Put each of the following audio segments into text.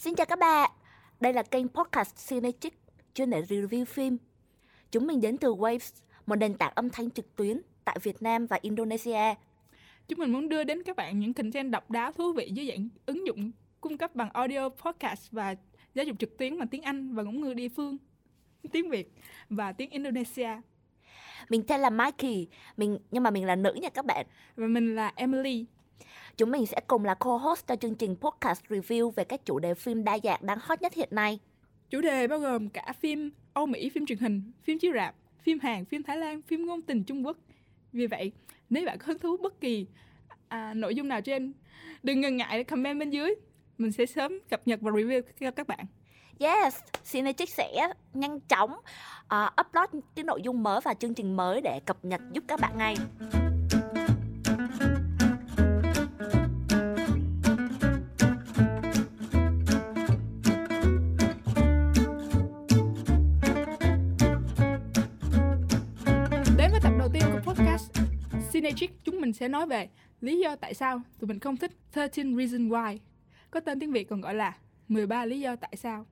Xin chào các bạn, đây là kênh podcast Cinechick chuyên để review phim. Chúng mình đến từ Waves, một nền tảng âm thanh trực tuyến tại Việt Nam và Indonesia. Chúng mình muốn đưa đến các bạn những content độc đáo thú vị dưới dạng ứng dụng cung cấp bằng audio podcast và giáo dục trực tuyến bằng tiếng Anh và ngôn ngữ địa phương, tiếng Việt và tiếng Indonesia. Mình tên là Mikey, mình nhưng mà mình là nữ nha các bạn. Và mình là Emily. Chúng mình sẽ cùng là co-host cho chương trình podcast review về các chủ đề phim đa dạng đang hot nhất hiện nay. Chủ đề bao gồm cả phim Âu Mỹ, phim truyền hình, phim chiếu rạp, phim Hàn, phim Thái Lan, phim ngôn tình Trung Quốc. Vì vậy, nếu bạn có hứng thú bất kỳ à, nội dung nào trên, đừng ngần ngại để comment bên dưới. Mình sẽ sớm cập nhật và review cho các bạn. Yes, Cinechick sẽ nhanh chóng uh, upload cái nội dung mới và chương trình mới để cập nhật giúp các bạn ngay. Magic chúng mình sẽ nói về lý do tại sao tụi mình không thích 13 Reasons Why. Có tên tiếng Việt còn gọi là 13 lý do tại sao.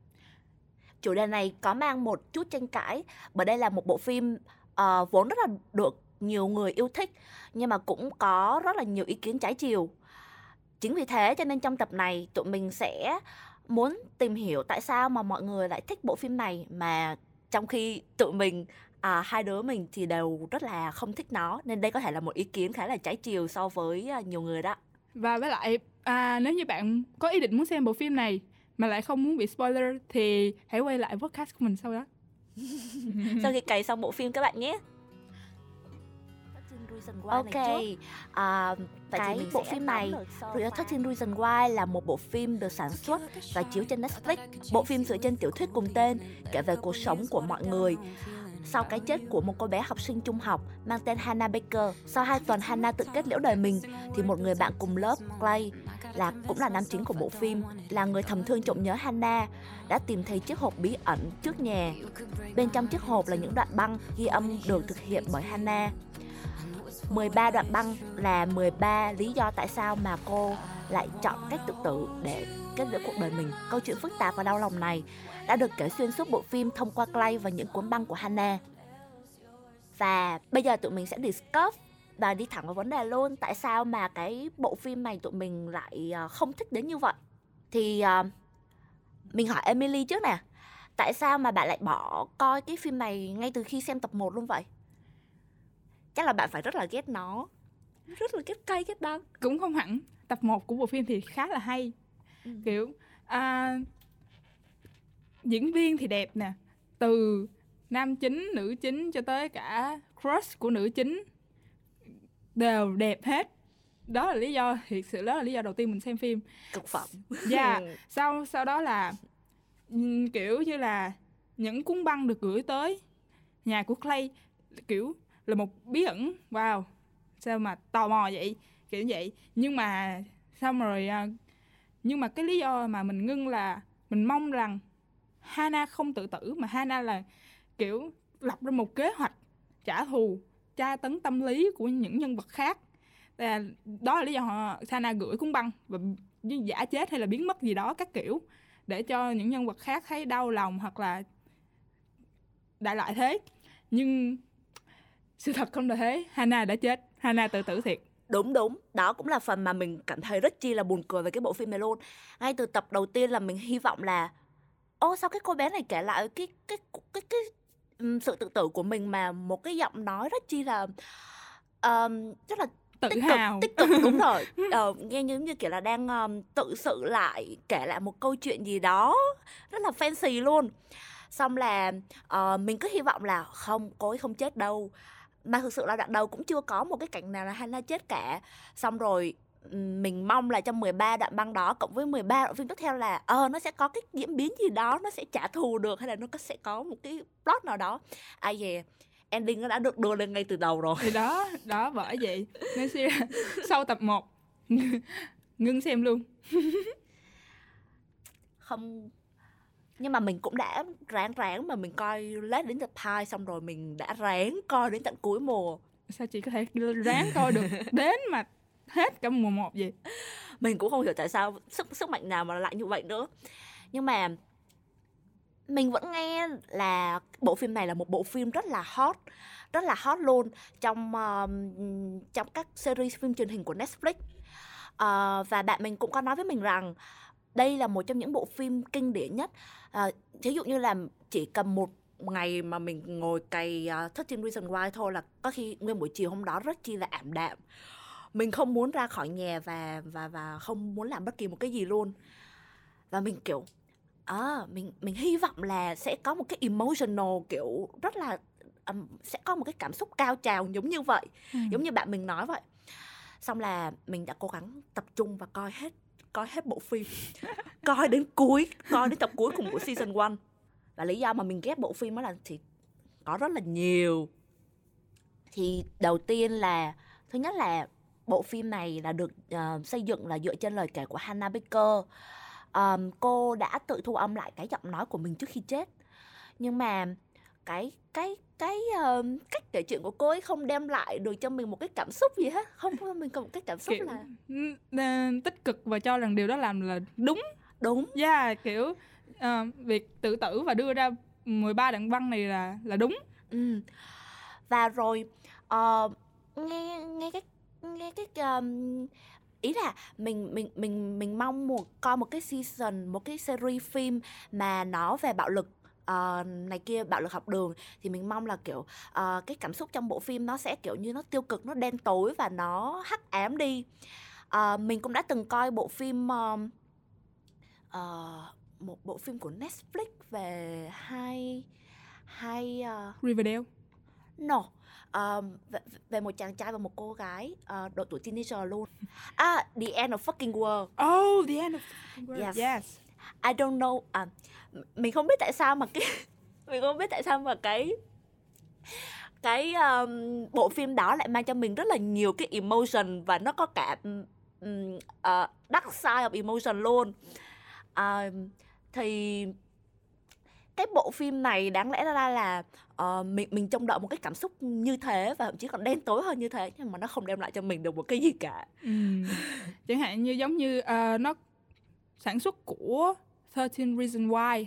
Chủ đề này có mang một chút tranh cãi bởi đây là một bộ phim uh, vốn rất là được nhiều người yêu thích nhưng mà cũng có rất là nhiều ý kiến trái chiều. Chính vì thế cho nên trong tập này tụi mình sẽ muốn tìm hiểu tại sao mà mọi người lại thích bộ phim này mà trong khi tụi mình à, hai đứa mình thì đều rất là không thích nó nên đây có thể là một ý kiến khá là trái chiều so với à, nhiều người đó. Và với lại à, nếu như bạn có ý định muốn xem bộ phim này mà lại không muốn bị spoiler thì hãy quay lại podcast của mình sau đó. Sau khi cày xong bộ phim các bạn nhé. Ok, à, cái bộ phim này Real 13 Reasons Why là một bộ phim được sản xuất và chiếu trên Netflix. Bộ phim dựa trên tiểu thuyết cùng tên, kể về cuộc sống của mọi người sau cái chết của một cô bé học sinh trung học mang tên Hannah Baker. Sau hai tuần Hannah tự kết liễu đời mình, thì một người bạn cùng lớp, Clay, là cũng là nam chính của bộ phim, là người thầm thương trộm nhớ Hannah, đã tìm thấy chiếc hộp bí ẩn trước nhà. Bên trong chiếc hộp là những đoạn băng ghi âm được thực hiện bởi Hannah. 13 đoạn băng là 13 lý do tại sao mà cô lại chọn cách tự tử để kết liễu cuộc đời mình. Câu chuyện phức tạp và đau lòng này đã được kể xuyên suốt bộ phim thông qua Clay và những cuốn băng của Hannah. Và bây giờ tụi mình sẽ discuss và đi thẳng vào vấn đề luôn tại sao mà cái bộ phim này tụi mình lại ờ, không thích đến như vậy. Thì uh, mình hỏi Emily trước nè, tại sao mà bạn lại bỏ coi cái phim này ngay từ khi xem tập 1 luôn vậy? Chắc là bạn phải rất là ghét nó rất là ghét cay ghét đắng cũng không hẳn tập 1 của bộ phim thì khá là hay ừ. kiểu à, diễn viên thì đẹp nè. Từ nam chính nữ chính cho tới cả crush của nữ chính đều đẹp hết. Đó là lý do thiệt sự đó là lý do đầu tiên mình xem phim. Cực phẩm. Dạ yeah. sau sau đó là kiểu như là những cuốn băng được gửi tới nhà của Clay kiểu là một bí ẩn. Wow sao mà tò mò vậy? Kiểu vậy. Nhưng mà xong rồi à, nhưng mà cái lý do mà mình ngưng là mình mong rằng Hana không tự tử mà Hana là, kiểu, lập ra một kế hoạch trả thù, tra tấn tâm lý của những nhân vật khác. Là đó là lý do họ, Hana gửi cung băng và giả chết hay là biến mất gì đó các kiểu để cho những nhân vật khác thấy đau lòng hoặc là đại loại thế. Nhưng sự thật không là thế, Hana đã chết, Hana tự tử thiệt. Đúng đúng. Đó cũng là phần mà mình cảm thấy rất chi là buồn cười về cái bộ phim này luôn. Ngay từ tập đầu tiên là mình hy vọng là ô sao cái cô bé này kể lại cái cái cái cái, cái sự tự tử của mình mà một cái giọng nói rất chi là um, rất là tự tích hào. cực, tích cực đúng rồi. Ờ, nghe giống như kiểu là đang um, tự sự lại kể lại một câu chuyện gì đó rất là fancy luôn. Xong là uh, mình cứ hy vọng là không cô ấy không chết đâu. Mà thực sự là đoạn đầu cũng chưa có một cái cảnh nào là Hannah chết cả. Xong rồi mình mong là trong 13 đoạn băng đó cộng với 13 đoạn phim tiếp theo là ờ uh, nó sẽ có cái diễn biến gì đó nó sẽ trả thù được hay là nó sẽ có một cái plot nào đó. Ai à, ending nó đã được đưa lên ngay từ đầu rồi. Thì đó đó bởi vậy. Nên sau tập 1 ngưng xem luôn. Không nhưng mà mình cũng đã ráng ráng mà mình coi lết đến tập 2 xong rồi mình đã ráng coi đến tận cuối mùa. Sao chị có thể ráng coi được đến mà hết cả mùa một vậy. Mình cũng không hiểu tại sao sức sức mạnh nào mà lại như vậy nữa. Nhưng mà mình vẫn nghe là bộ phim này là một bộ phim rất là hot rất là hot luôn trong uh, trong các series phim truyền hình của Netflix. Uh, và bạn mình cũng có nói với mình rằng đây là một trong những bộ phim kinh điển nhất. Uh, thí dụ như là chỉ cầm một ngày mà mình ngồi cày ờ, uh, 13 Reasons Why thôi là có khi nguyên buổi chiều hôm đó rất chi là ảm đạm mình không muốn ra khỏi nhà và và và không muốn làm bất kỳ một cái gì luôn. Và mình kiểu à, mình mình hy vọng là sẽ có một cái emotional kiểu rất là um, sẽ có một cái cảm xúc cao trào giống như vậy ừ. giống như bạn mình nói vậy. Xong là mình đã cố gắng tập trung và coi hết coi hết bộ phim coi đến cuối coi đến tập cuối cùng của season 1 và lý do mà mình ghét bộ phim đó là thì có rất là nhiều. Thì đầu tiên là thứ nhất là bộ phim này là được uh, xây dựng là dựa trên lời kể của Hannah Baker. Um, cô đã tự thu âm lại cái giọng nói của mình trước khi chết. Nhưng mà cái cái cái uh, cách kể chuyện của cô ấy không đem lại được cho mình một cái cảm xúc gì hết. Không mình có một cái cảm xúc kiểu, là tích cực và cho rằng điều đó làm là đúng. Đúng. Yeah kiểu uh, việc tự tử và đưa ra 13 đoạn văn này là là đúng. Ừ. và rồi uh, nghe nghe cái nghe cái um, ý là mình mình mình mình mong một coi một cái season một cái series phim mà nó về bạo lực uh, này kia bạo lực học đường thì mình mong là kiểu uh, cái cảm xúc trong bộ phim nó sẽ kiểu như nó tiêu cực nó đen tối và nó hắc ám đi. Uh, mình cũng đã từng coi bộ phim uh, uh, một bộ phim của Netflix về hai hai uh... Riverdale. No um, về, về một chàng trai và một cô gái uh, độ tuổi teenager luôn. À The End of Fucking World. Oh The End of Fucking World. Yes, yes. I don't know à, mình không biết tại sao mà cái mình không biết tại sao mà cái cái um, bộ phim đó lại mang cho mình rất là nhiều cái emotion và nó có cả um, uh, dark side of emotion luôn. Uh, thì cái bộ phim này đáng lẽ ra là uh, mình mình trông đợi một cái cảm xúc như thế và thậm chí còn đen tối hơn như thế nhưng mà nó không đem lại cho mình được một cái gì cả ừ. chẳng hạn như giống như uh, nó sản xuất của 13 Reasons Why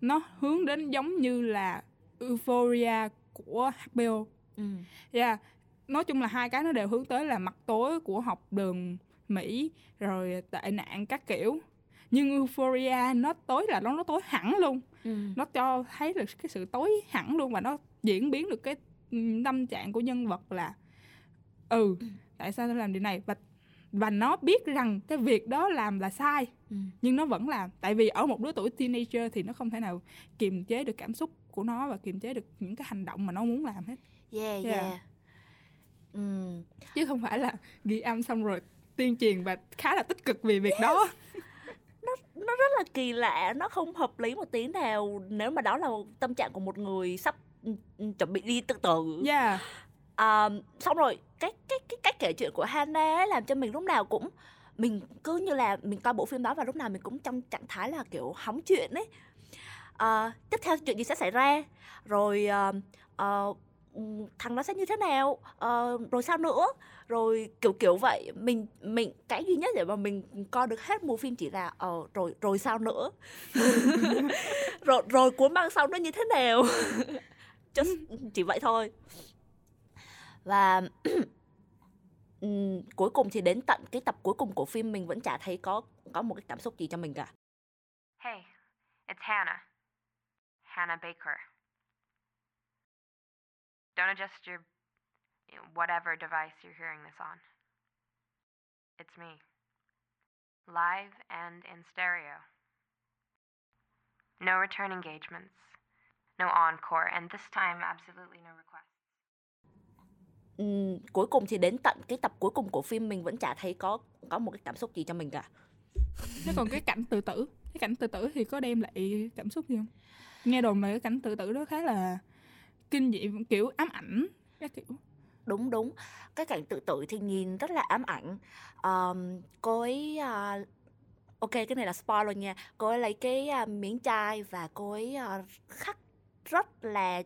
nó hướng đến giống như là Euphoria của HBO. Ừ. Yeah. Nói chung là hai cái nó đều hướng tới là mặt tối của học đường Mỹ rồi tệ nạn các kiểu. Nhưng Euphoria nó tối là nó nó tối hẳn luôn. Ừ. Nó cho thấy được cái sự tối hẳn luôn và nó diễn biến được cái tâm trạng của nhân vật là ừ, ừ. tại sao nó làm điều này và và nó biết rằng cái việc đó làm là sai ừ. nhưng nó vẫn làm tại vì ở một đứa tuổi teenager thì nó không thể nào kiềm chế được cảm xúc của nó và kiềm chế được những cái hành động mà nó muốn làm hết yeah yeah, yeah. Ừ. chứ không phải là ghi âm xong rồi tuyên truyền và khá là tích cực vì việc yes. đó nó nó rất là kỳ lạ nó không hợp lý một tí nào nếu mà đó là tâm trạng của một người sắp ừ, ừ, chuẩn bị đi tự tử. Yeah. À, xong rồi cái cái cái cách kể chuyện của Hannah ấy làm cho mình lúc nào cũng mình cứ như là mình coi bộ phim đó và lúc nào mình cũng trong trạng thái là kiểu hóng chuyện ấy. À, tiếp theo chuyện gì sẽ xảy ra? Rồi uh, uh, thằng nó sẽ như thế nào uh, rồi sao nữa rồi kiểu kiểu vậy mình mình cái duy nhất để mà mình coi được hết bộ phim chỉ là uh, rồi rồi sao nữa rồi rồi cuốn băng sau nó như thế nào Just, chỉ vậy thôi và um, cuối cùng thì đến tận cái tập cuối cùng của phim mình vẫn chả thấy có có một cái cảm xúc gì cho mình cả. Hey, it's Hannah. Hannah Baker. Don't adjust your you know, whatever device you're hearing this on. It's me. Live and in stereo. No return engagements. No encore, and this time absolutely no requests. um, cuối cùng thì đến tận cái tập cuối cùng của phim mình vẫn chả thấy có có một cái cảm xúc gì cho mình cả thế còn cái cảnh tự tử cái cảnh tự tử thì có đem lại cảm xúc gì không nghe đồn là cái cảnh tự tử đó khá là kinh dị kiểu ám ảnh. Các kiểu. Đúng đúng. Cái cảnh tự tử thì nhìn rất là ám ảnh. Um, cô ấy uh, ok cái này là spoiler nha. Cô ấy lấy cái uh, miếng chai và cô ấy uh, khắc rất là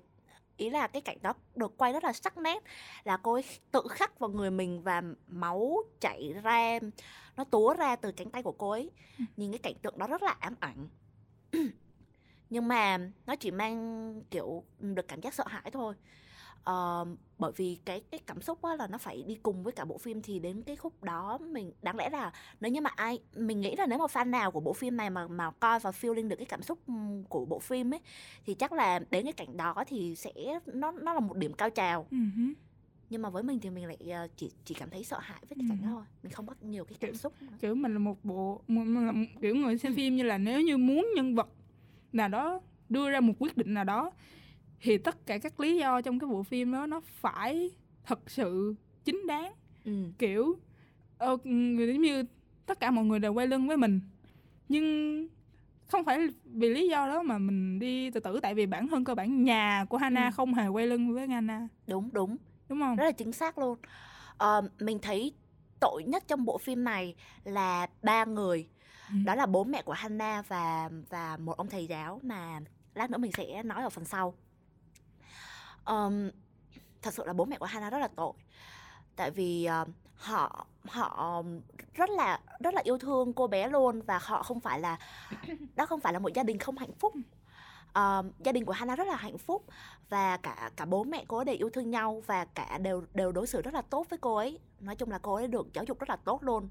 ý là cái cảnh đó được quay rất là sắc nét là cô ấy tự khắc vào người mình và máu chảy ra nó túa ra từ cánh tay của cô ấy. Ừ. nhìn cái cảnh tượng đó rất là ám ảnh nhưng mà nó chỉ mang kiểu được cảm giác sợ hãi thôi uh, bởi vì cái cái cảm xúc là nó phải đi cùng với cả bộ phim thì đến cái khúc đó mình đáng lẽ là nếu như mà ai mình nghĩ là nếu mà fan nào của bộ phim này mà mà coi và feeling được cái cảm xúc của bộ phim ấy thì chắc là đến cái cảnh đó thì sẽ nó nó là một điểm cao trào uh-huh. nhưng mà với mình thì mình lại ờ, chỉ chỉ cảm thấy sợ hãi với cái cảnh đó thôi mình không có nhiều cái cảm xúc nữa. kiểu mình là một bộ mình là một, kiểu người xem phim như là nếu như muốn nhân vật nào đó đưa ra một quyết định nào đó thì tất cả các lý do trong cái bộ phim đó nó phải thật sự chính đáng ừ. kiểu uh, giống như tất cả mọi người đều quay lưng với mình nhưng không phải vì lý do đó mà mình đi tự tử tại vì bản thân cơ bản nhà của Hana ừ. không hề quay lưng với Hana đúng đúng đúng không rất là chính xác luôn uh, mình thấy tội nhất trong bộ phim này là ba người đó là bố mẹ của Hana và và một ông thầy giáo mà lát nữa mình sẽ nói ở phần sau. Um, thật sự là bố mẹ của Hana rất là tội. Tại vì uh, họ họ rất là rất là yêu thương cô bé luôn và họ không phải là đó không phải là một gia đình không hạnh phúc. Uh, gia đình của Hana rất là hạnh phúc và cả cả bố mẹ cô ấy đều yêu thương nhau và cả đều đều đối xử rất là tốt với cô ấy. Nói chung là cô ấy được giáo dục rất là tốt luôn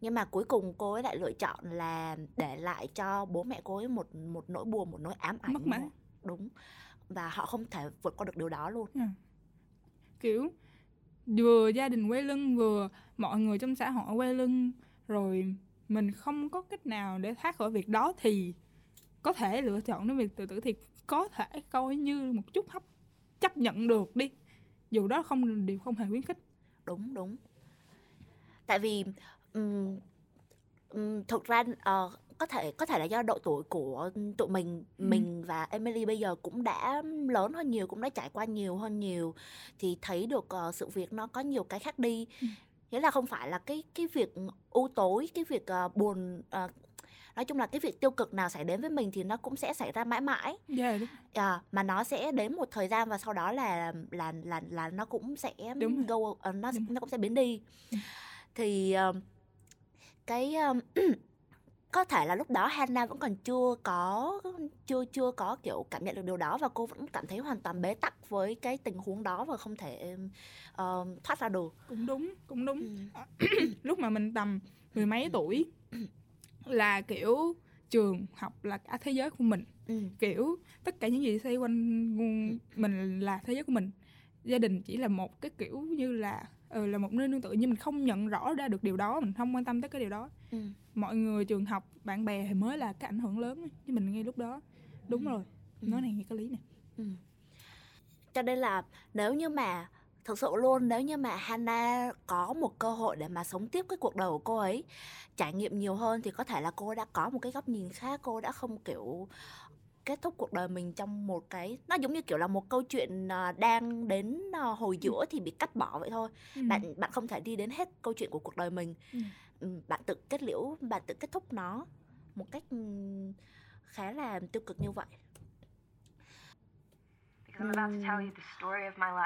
nhưng mà cuối cùng cô ấy lại lựa chọn là để lại cho bố mẹ cô ấy một một nỗi buồn một nỗi ám ảnh mất mát. đúng. Và họ không thể vượt qua được điều đó luôn. Ừ. kiểu vừa gia đình quay lưng vừa mọi người trong xã hội quay lưng rồi mình không có cách nào để thoát khỏi việc đó thì có thể lựa chọn đến việc tự tử thì có thể coi như một chút hấp chấp nhận được đi. Dù đó không điều không hề khuyến khích. Đúng đúng. Tại vì um, thực ra uh, có thể có thể là do độ tuổi của tụi mình ừ. mình và Emily bây giờ cũng đã lớn hơn nhiều cũng đã trải qua nhiều hơn nhiều thì thấy được uh, sự việc nó có nhiều cái khác đi ừ. nghĩa là không phải là cái cái việc u tối cái việc uh, buồn uh, nói chung là cái việc tiêu cực nào xảy đến với mình thì nó cũng sẽ xảy ra mãi mãi yeah, đúng. À, mà nó sẽ đến một thời gian và sau đó là là là là nó cũng sẽ đúng go uh, nó đúng. nó cũng sẽ biến đi thì uh, cái um, có thể là lúc đó Hannah vẫn còn chưa có chưa chưa có kiểu cảm nhận được điều đó và cô vẫn cảm thấy hoàn toàn bế tắc với cái tình huống đó và không thể uh, thoát ra được. Cũng đúng cũng đúng. Ừ. lúc mà mình tầm mười mấy tuổi là kiểu trường học là cả thế giới của mình. Ừ. kiểu tất cả những gì xoay quanh mình là thế giới của mình. Gia đình chỉ là một cái kiểu như là ừ, là một nơi nương tựa nhưng mình không nhận rõ ra được điều đó mình không quan tâm tới cái điều đó ừ. mọi người trường học bạn bè thì mới là cái ảnh hưởng lớn với mình ngay lúc đó đúng ừ. rồi ừ. nói này nghe có lý nè ừ. cho nên là nếu như mà thực sự luôn nếu như mà Hannah có một cơ hội để mà sống tiếp cái cuộc đời của cô ấy trải nghiệm nhiều hơn thì có thể là cô đã có một cái góc nhìn khác cô đã không kiểu kết thúc cuộc đời mình trong một cái nó giống như kiểu là một câu chuyện à, đang đến à, hồi ừ. giữa thì bị cắt bỏ vậy thôi ừ. bạn bạn không thể đi đến hết câu chuyện của cuộc đời mình ừ. ừ bạn tự kết liễu bạn tự kết thúc nó một cách khá là tiêu cực như vậy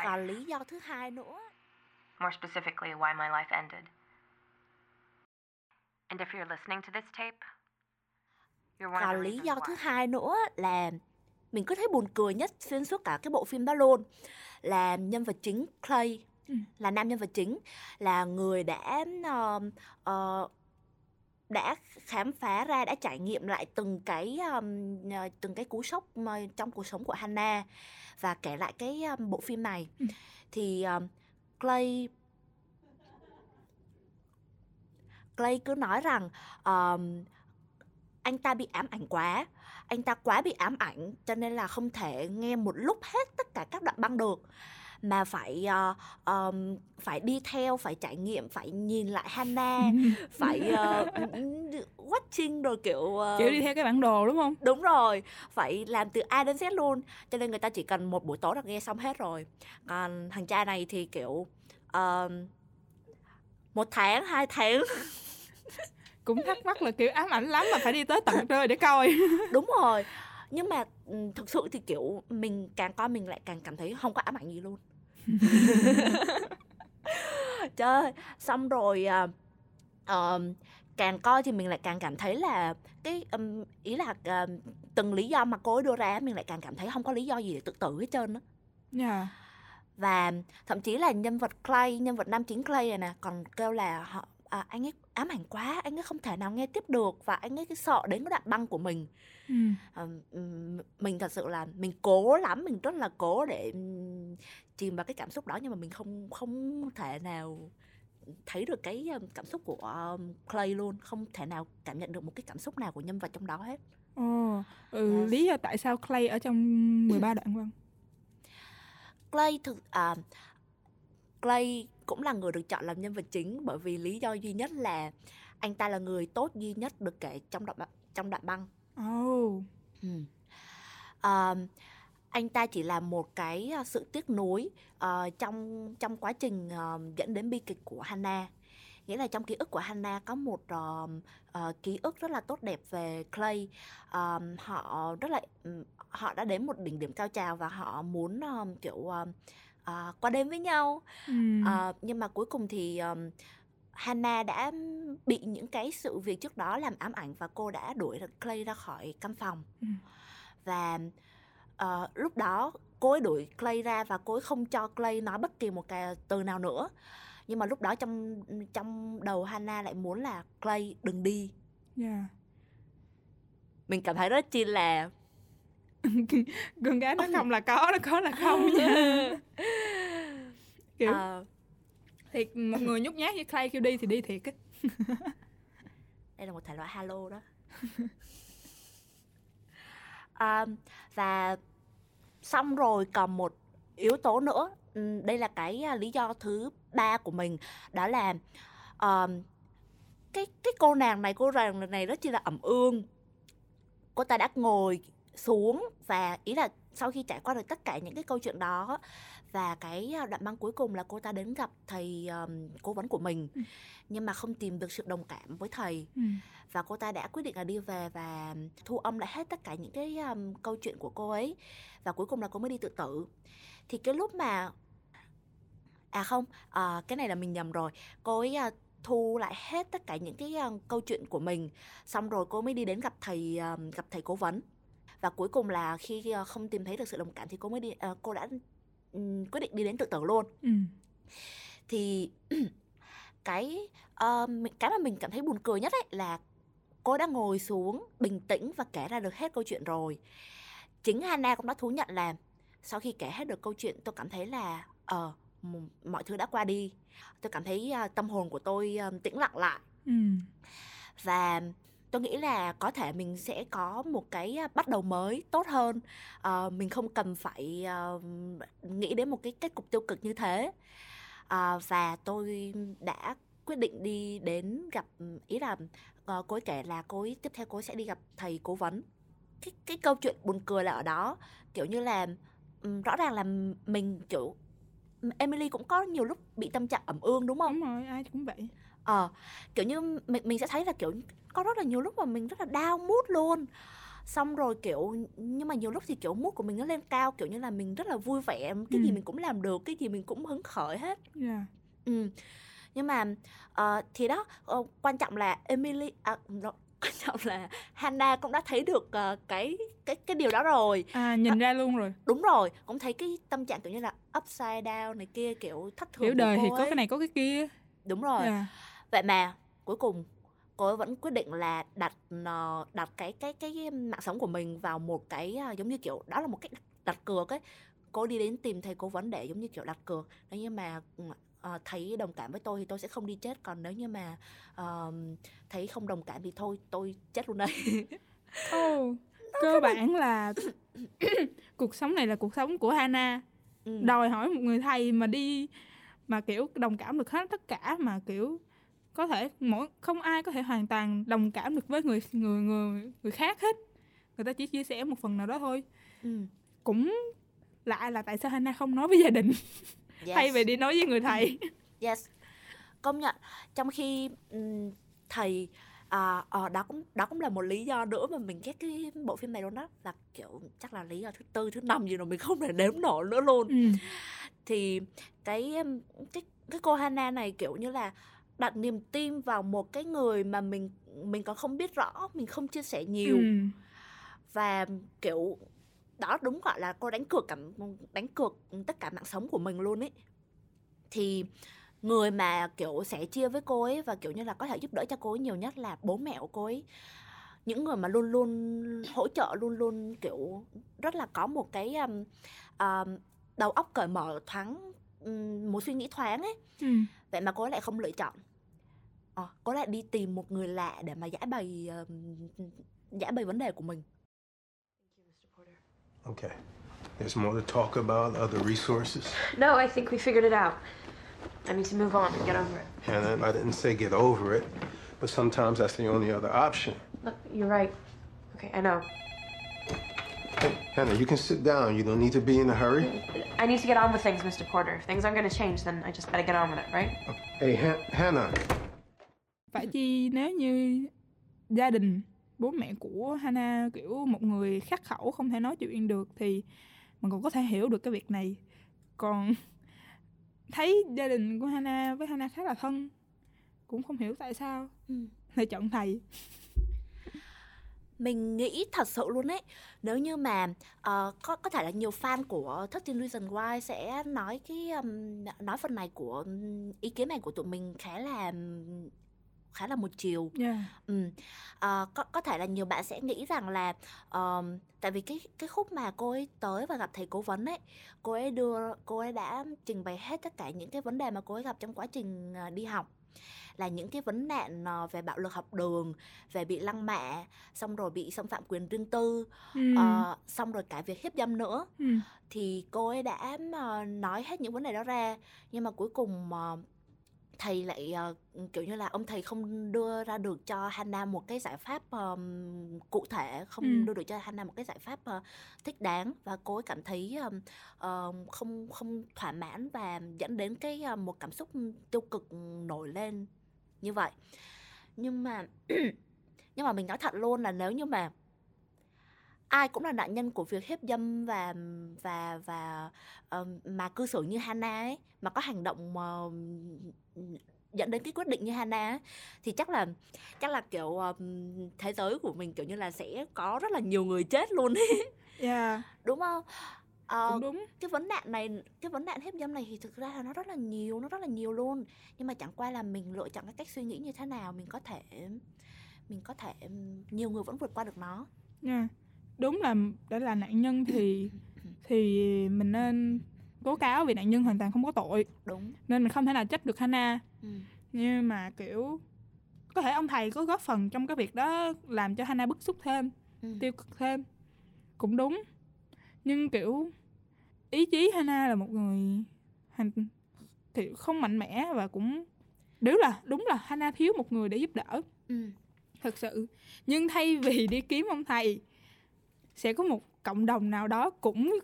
và lý do thứ hai nữa more specifically why my life ended and if you're listening to this tape còn lý do thứ hai nữa là mình cứ thấy buồn cười nhất xuyên suốt cả cái bộ phim đó luôn là nhân vật chính Clay ừ. là nam nhân vật chính là người đã uh, uh, đã khám phá ra đã trải nghiệm lại từng cái um, từng cái cú sốc trong cuộc sống của Hannah và kể lại cái um, bộ phim này ừ. thì um, Clay Clay cứ nói rằng um, anh ta bị ám ảnh quá. Anh ta quá bị ám ảnh cho nên là không thể nghe một lúc hết tất cả các đoạn băng được. Mà phải uh, um, phải đi theo phải trải nghiệm phải nhìn lại Hannah phải uh, watching rồi kiểu uh, kiểu đi theo cái bản đồ đúng không? Đúng rồi phải làm từ A đến Z luôn. Cho nên người ta chỉ cần một buổi tối là nghe xong hết rồi. Còn thằng cha này thì kiểu uh, một tháng hai tháng cũng thắc mắc là kiểu ám ảnh lắm mà phải đi tới tận nơi để coi. Đúng rồi. Nhưng mà ừ, thực sự thì kiểu mình càng coi mình lại càng cảm thấy không có ám ảnh gì luôn. Trời xong rồi uh, uh, càng coi thì mình lại càng cảm thấy là cái um, ý là uh, từng lý do mà cô ấy đưa ra mình lại càng cảm thấy không có lý do gì để tự tử hết trơn á. Yeah. và thậm chí là nhân vật Clay nhân vật nam chính Clay này nè còn kêu là họ à, anh ấy ám ảnh quá anh ấy không thể nào nghe tiếp được và anh ấy cứ sợ đến cái đoạn băng của mình ừ. à, mình thật sự là mình cố lắm mình rất là cố để chìm vào cái cảm xúc đó nhưng mà mình không không thể nào thấy được cái cảm xúc của Clay luôn không thể nào cảm nhận được một cái cảm xúc nào của nhân vật trong đó hết Ồ, ừ, yes. lý do tại sao Clay ở trong 13 đoạn vâng Clay thực à, Clay cũng là người được chọn làm nhân vật chính bởi vì lý do duy nhất là anh ta là người tốt duy nhất được kể trong đoạn trong đoạn băng. Oh. Ừ. À, anh ta chỉ là một cái à, sự tiếc nuối uh, trong trong quá trình uh, dẫn đến bi kịch của Hannah nghĩa là trong ký ức của Hannah có một uh, uh, ký ức rất là tốt đẹp về Clay uh, họ rất là họ đã đến một đỉnh điểm cao trào và họ muốn uh, kiểu uh, uh, qua đêm với nhau ừ. uh, nhưng mà cuối cùng thì um, Hannah đã bị những cái sự việc trước đó làm ám ảnh và cô đã đuổi Clay ra khỏi căn phòng ừ. và uh, lúc đó cô ấy đuổi Clay ra và cô ấy không cho Clay nói bất kỳ một cái từ nào nữa nhưng mà lúc đó trong trong đầu Hannah lại muốn là Clay đừng đi yeah. mình cảm thấy rất chi là con gái nó không là có nó có là không nha. Kiểu uh, thiệt một người nhút nhát như Clay kêu đi thì đi thiệt á. Đây là một thể loại halo đó. Um, và xong rồi còn một yếu tố nữa. Đây là cái à, lý do thứ ba của mình đó là uh, cái cái cô nàng này cô nàng này rất chi là ẩm ương. Cô ta đã ngồi xuống và ý là sau khi trải qua được tất cả những cái câu chuyện đó và cái à, đoạn băng cuối cùng là cô ta đến gặp thầy um, cố vấn của mình. Ừ. nhưng mà không tìm được sự đồng cảm với thầy. Ừ. và cô ta đã quyết định là đi về và thu âm lại hết tất cả những cái um, câu chuyện của cô ấy. Và cuối cùng là cô mới đi tự tử. Thì cái lúc mà à không à, cái này là mình nhầm rồi. Cô ấy uh, thu lại hết tất cả những cái uh, câu chuyện của mình. Xong rồi cô mới đi đến gặp thầy uh, gặp thầy cố vấn và cuối cùng là khi uh, không tìm thấy được sự đồng cảm thì cô mới đi uh, cô đã um, quyết định đi đến tự tử luôn ừ. thì cái uh, cái mà mình cảm thấy buồn cười nhất ấy là cô đã ngồi xuống bình tĩnh và kể ra được hết câu chuyện rồi chính Hannah cũng đã thú nhận là sau khi kể hết được câu chuyện tôi cảm thấy là ờ uh, mọi thứ đã qua đi tôi cảm thấy uh, tâm hồn của tôi uh, tĩnh lặng lại ừ. và tôi nghĩ là có thể mình sẽ có một cái à, bắt đầu mới tốt hơn uh, mình không cần phải uh, nghĩ đến một cái kết cục tiêu cực như thế uh, và tôi đã quyết định đi đến gặp ừ, ý là uh, cô ấy kể là cô ấy tiếp theo cô ấy sẽ đi gặp thầy cố vấn cái cái câu chuyện buồn cười là ở đó kiểu như là um, rõ ràng là mình kiểu Emily cũng có nhiều lúc bị tâm trạng ẩm ương đúng không? Đúng rồi, ai cũng vậy. Ờ, kiểu như mình mình sẽ thấy là kiểu có rất là nhiều lúc mà mình rất là đau mút luôn xong rồi kiểu nhưng mà nhiều lúc thì kiểu mút của mình nó lên cao kiểu như là mình rất là vui vẻ cái ừ. gì mình cũng làm được cái gì mình cũng hứng khởi hết yeah. ừ nhưng mà uh, thì đó uh, quan trọng là Emily à, quan trọng là Hannah cũng đã thấy được uh, cái cái cái điều đó rồi à nhìn à, ra luôn rồi đúng rồi cũng thấy cái tâm trạng kiểu như là upside down này kia kiểu thất thường kiểu đời thì ấy. có cái này có cái kia đúng rồi yeah. Vậy mà cuối cùng cô ấy vẫn quyết định là đặt uh, đặt cái cái cái mạng sống của mình vào một cái uh, giống như kiểu đó là một cách đặt cược ấy. Cô đi đến tìm thầy cố vấn để giống như kiểu đặt cược. Nếu như mà uh, thấy đồng cảm với tôi thì tôi sẽ không đi chết. Còn nếu như mà uh, thấy không đồng cảm thì thôi tôi chết luôn đây oh, cơ bản là cuộc sống này là cuộc sống của Hana. Ừ. đòi hỏi một người thầy mà đi mà kiểu đồng cảm được hết tất cả mà kiểu có thể mỗi không ai có thể hoàn toàn đồng cảm được với người người người người khác hết. Người ta chỉ chia sẻ một phần nào đó thôi. Ừ. cũng lạ là tại sao Hana không nói với gia đình? Yes. thay vì đi nói với người thầy. Yes. Công nhận trong khi um, thầy à, à, đó cũng đó cũng là một lý do nữa mà mình ghét cái bộ phim này luôn đó là kiểu chắc là lý do thứ tư thứ năm gì rồi mình không thể đếm nổi nữa luôn. Ừ. thì cái cái cái cô Hana này kiểu như là đặt niềm tin vào một cái người mà mình mình còn không biết rõ mình không chia sẻ nhiều Ừ. và kiểu đó đúng gọi là cô đánh cược cảm đánh cược tất cả mạng sống của mình luôn ấy thì người mà kiểu sẽ chia với cô ấy và kiểu như là có thể giúp đỡ cho cô ấy nhiều nhất là bố mẹ của cô ấy những người mà luôn luôn hỗ trợ luôn luôn kiểu rất là có một cái um, um, đầu óc cởi mở thoáng um, một suy nghĩ thoáng ấy Ừ. vậy mà cô ấy lại không lựa chọn ờ, cô ấy lại đi tìm một người lạ để mà giải bày um, giải bày vấn đề của mình Okay. There's more to talk about, other resources. No, I think we figured it out. I need to move on and get over it. Hannah, I didn't say get over it, but sometimes that's the only other option. Look, you're right. Okay, I know. Hey, Hannah, you can sit down. You don't need to be in a hurry. I need to get on with things, Mr. Porter. If things aren't going to change, then I just better get on with it, right? Hey, Han- Hannah. phải chi nếu như gia đình bố mẹ của Hana kiểu một người khắc khẩu không thể nói chuyện được thì mình cũng có thể hiểu được cái việc này còn thấy gia đình của Hana với Hana khá là thân cũng không hiểu tại sao Ừ. lại chọn thầy mình nghĩ thật sự luôn ấy nếu như mà ờ, có có thể là nhiều fan của 13 Reasons Why sẽ nói cái um, nói phần này của ý kiến này của tụi mình khá là khá là một chiều yeah. Ừ. Ờ, có có thể là nhiều bạn sẽ nghĩ rằng là ờm, tại vì cái cái khúc mà cô ấy tới và gặp thầy cố vấn ấy, cô ấy đưa cô ấy đã trình bày hết tất cả những cái vấn đề mà cô ấy gặp trong quá trình đi học là những cái vấn nạn ờ, về bạo lực học đường, về bị lăng mạ, xong rồi bị xâm phạm quyền riêng tư, ừ. ờ, xong rồi cả việc hiếp dâm nữa ừ. thì cô ấy đã ờ, nói hết những vấn đề đó ra nhưng mà cuối cùng ờ, thầy lại ờ, kiểu như là ông thầy không đưa ra được cho Hannah một cái giải pháp ờm, cụ thể không Ừ. đưa được cho Hannah một cái giải pháp ờ, thích đáng và cô ấy cảm thấy ờm, ờm, không không thỏa mãn và dẫn đến cái ờ, một cảm xúc tiêu cực nổi lên như vậy. Nhưng mà nhưng mà mình nói thật luôn là nếu như mà ai cũng là nạn nhân của việc hiếp dâm và và và ờm, mà cư xử như Hana ấy mà có hành động ờm, dẫn đến cái quyết định như Hana ấy, thì chắc là chắc là kiểu ờm, thế giới của mình kiểu như là sẽ có rất là nhiều người chết luôn ấy. Yeah. đúng không Ờ, cũng đúng. cái vấn nạn này cái vấn nạn hiếp dâm này thì thực ra là nó rất là nhiều nó rất là nhiều luôn. Nhưng mà chẳng qua là mình lựa chọn cái cách suy nghĩ như thế nào mình có thể mình có thể nhiều người vẫn vượt qua được nó. Nha. Đúng là để là nạn nhân thì thì mình nên tố cáo vì nạn nhân hoàn toàn không có tội. Đúng. Nên mình không thể nào trách được Hana. Ừ. nhưng mà kiểu có thể ông thầy có góp phần trong cái việc đó làm cho Hana bức xúc thêm Ừ. tiêu cực thêm. Cũng đúng nhưng kiểu ý chí Hana là một người hành thì không mạnh mẽ và cũng nếu là đúng là Hana thiếu một người để giúp đỡ Ừ. thật sự nhưng thay vì đi kiếm ông thầy sẽ có một cộng đồng nào đó cũng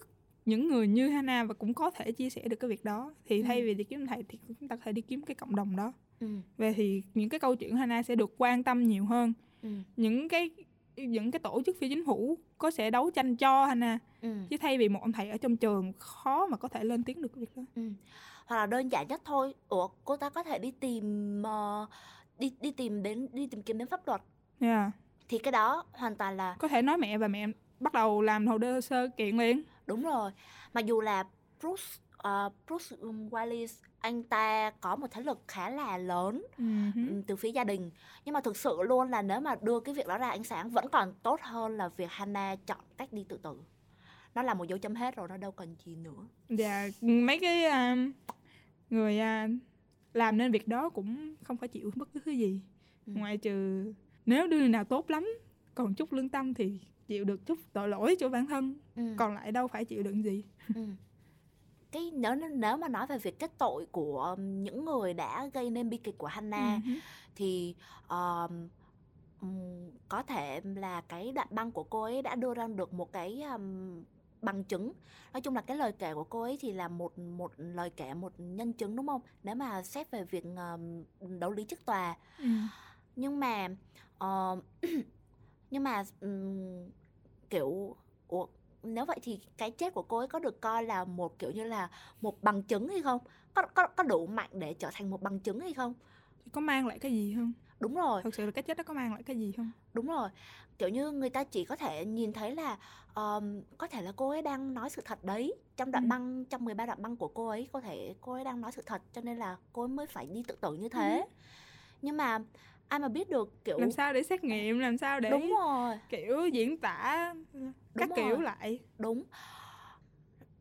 những người như Hana và cũng có thể chia sẻ được cái việc đó thì Ừ. thay vì đi kiếm ông thầy thì chúng ta có thể đi kiếm cái cộng đồng đó Ừ. về thì những cái câu chuyện Hana sẽ được quan tâm nhiều hơn Ừ. những cái những cái tổ chức phi chính phủ có sẽ đấu tranh cho Hana Ừ. chứ thay vì một ông thầy ở trong trường khó mà có thể lên tiếng được việc đó Ừ. hoặc là đơn giản nhất thôi ủa cô ta có thể đi tìm ờ, đi đi tìm đến đi tìm kiếm đến pháp luật yeah. thì cái đó hoàn toàn là có thể nói mẹ và mẹ bắt đầu làm hồ sơ kiện liền đúng rồi mặc dù là Bruce ờ, Bruce Willis anh ta có một thế lực khá là lớn ừ, từ phía gia đình nhưng mà thực sự luôn là nếu mà đưa cái việc đó ra ánh sáng vẫn còn tốt hơn là việc Hannah chọn cách đi tự tử nó là một dấu chấm hết rồi nó đâu còn gì nữa và mấy cái à, người à, làm nên việc đó cũng không phải chịu bất cứ thứ gì Ừ. ngoại trừ nếu đứa nào tốt lắm còn chút lương tâm thì chịu được chút tội lỗi cho bản thân ừ. còn lại đâu phải chịu đựng gì Ừ. cái nếu nếu mà nói về việc kết tội của um, những người đã gây nên bi kịch của Hannah hứ. thì um, có thể là cái đoạn băng của cô ấy đã đưa ra được một cái um, bằng chứng nói chung là cái lời kể của cô ấy thì là một một lời kể một nhân chứng đúng không nếu mà xét về việc um, đấu lý trước tòa Ừ. nhưng mà ờ, nhưng mà ừm, kiểu ủa, nếu vậy thì cái chết của cô ấy có được coi là một kiểu như là một bằng chứng hay không? Có có có đủ mạnh để trở thành một bằng chứng hay không? Có mang lại cái gì không? Đúng rồi. Thật sự là cái chết đó có mang lại cái gì không? Đúng rồi. Kiểu như người ta chỉ có thể nhìn thấy là um, có thể là cô ấy đang nói sự thật đấy. Trong đoạn Ừ. băng trong 13 đoạn băng của cô ấy có thể cô ấy đang nói sự thật cho nên là cô ấy mới phải đi tự tử như thế. Ừ. nhưng mà ai mà biết được kiểu làm sao để xét nghiệm làm sao để đúng rồi. kiểu diễn tả các Đúng kiểu rồi. lại? Đúng.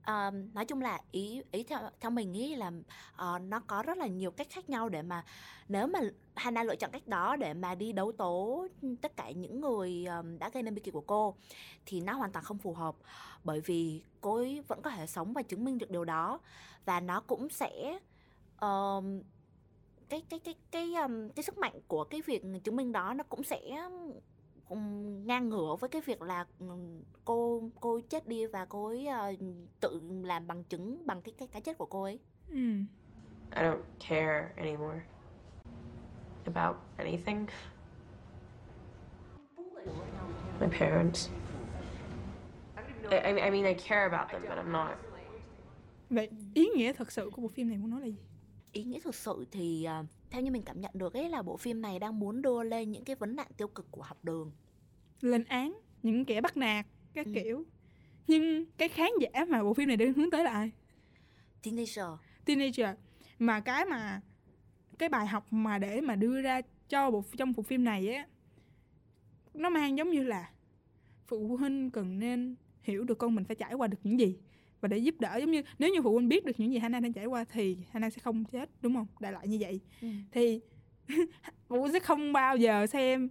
Ờ, nói chung là ý ý theo theo mình nghĩ là ờ, nó có rất là nhiều cách khác nhau để mà nếu mà Hana lựa chọn cách đó để mà đi đấu tố tất cả những người ờm, đã gây nên bi kịch của cô thì nó hoàn toàn không phù hợp. Bởi vì cô ấy vẫn có thể sống và chứng minh được điều đó. Và nó cũng sẽ ờm, cái cái cái cái ờm, cái sức mạnh của cái việc chứng minh đó nó cũng sẽ ừm, ngang ngửa với cái việc là cô cô chết đi và cô ấy ờ, tự làm bằng chứng bằng cái cái cái chết của cô ấy ừ. I don't care anymore about anything. My parents. I, I I mean, I care about them, but I'm not. vậy ý nghĩa thật sự của bộ phim này muốn nói là gì ý nghĩa thực sự thì ờ, theo như mình cảm nhận được ấy là bộ phim này đang muốn đưa lên những cái vấn nạn tiêu cực của học đường. Lên án những kẻ bắt nạt các Ừ. kiểu. Nhưng cái khán giả mà bộ phim này đang hướng tới là ai? Teenager. Teenager. Mà cái mà cái bài học mà để mà đưa ra cho bộ trong bộ phim này á nó mang giống như là phụ huynh cần nên hiểu được con mình phải trải qua được những gì và để giúp đỡ giống như nếu như phụ huynh biết được những gì Hannah đang trải qua thì Hannah sẽ không chết đúng không đại loại như vậy Ừ. thì phụ huynh sẽ không bao giờ xem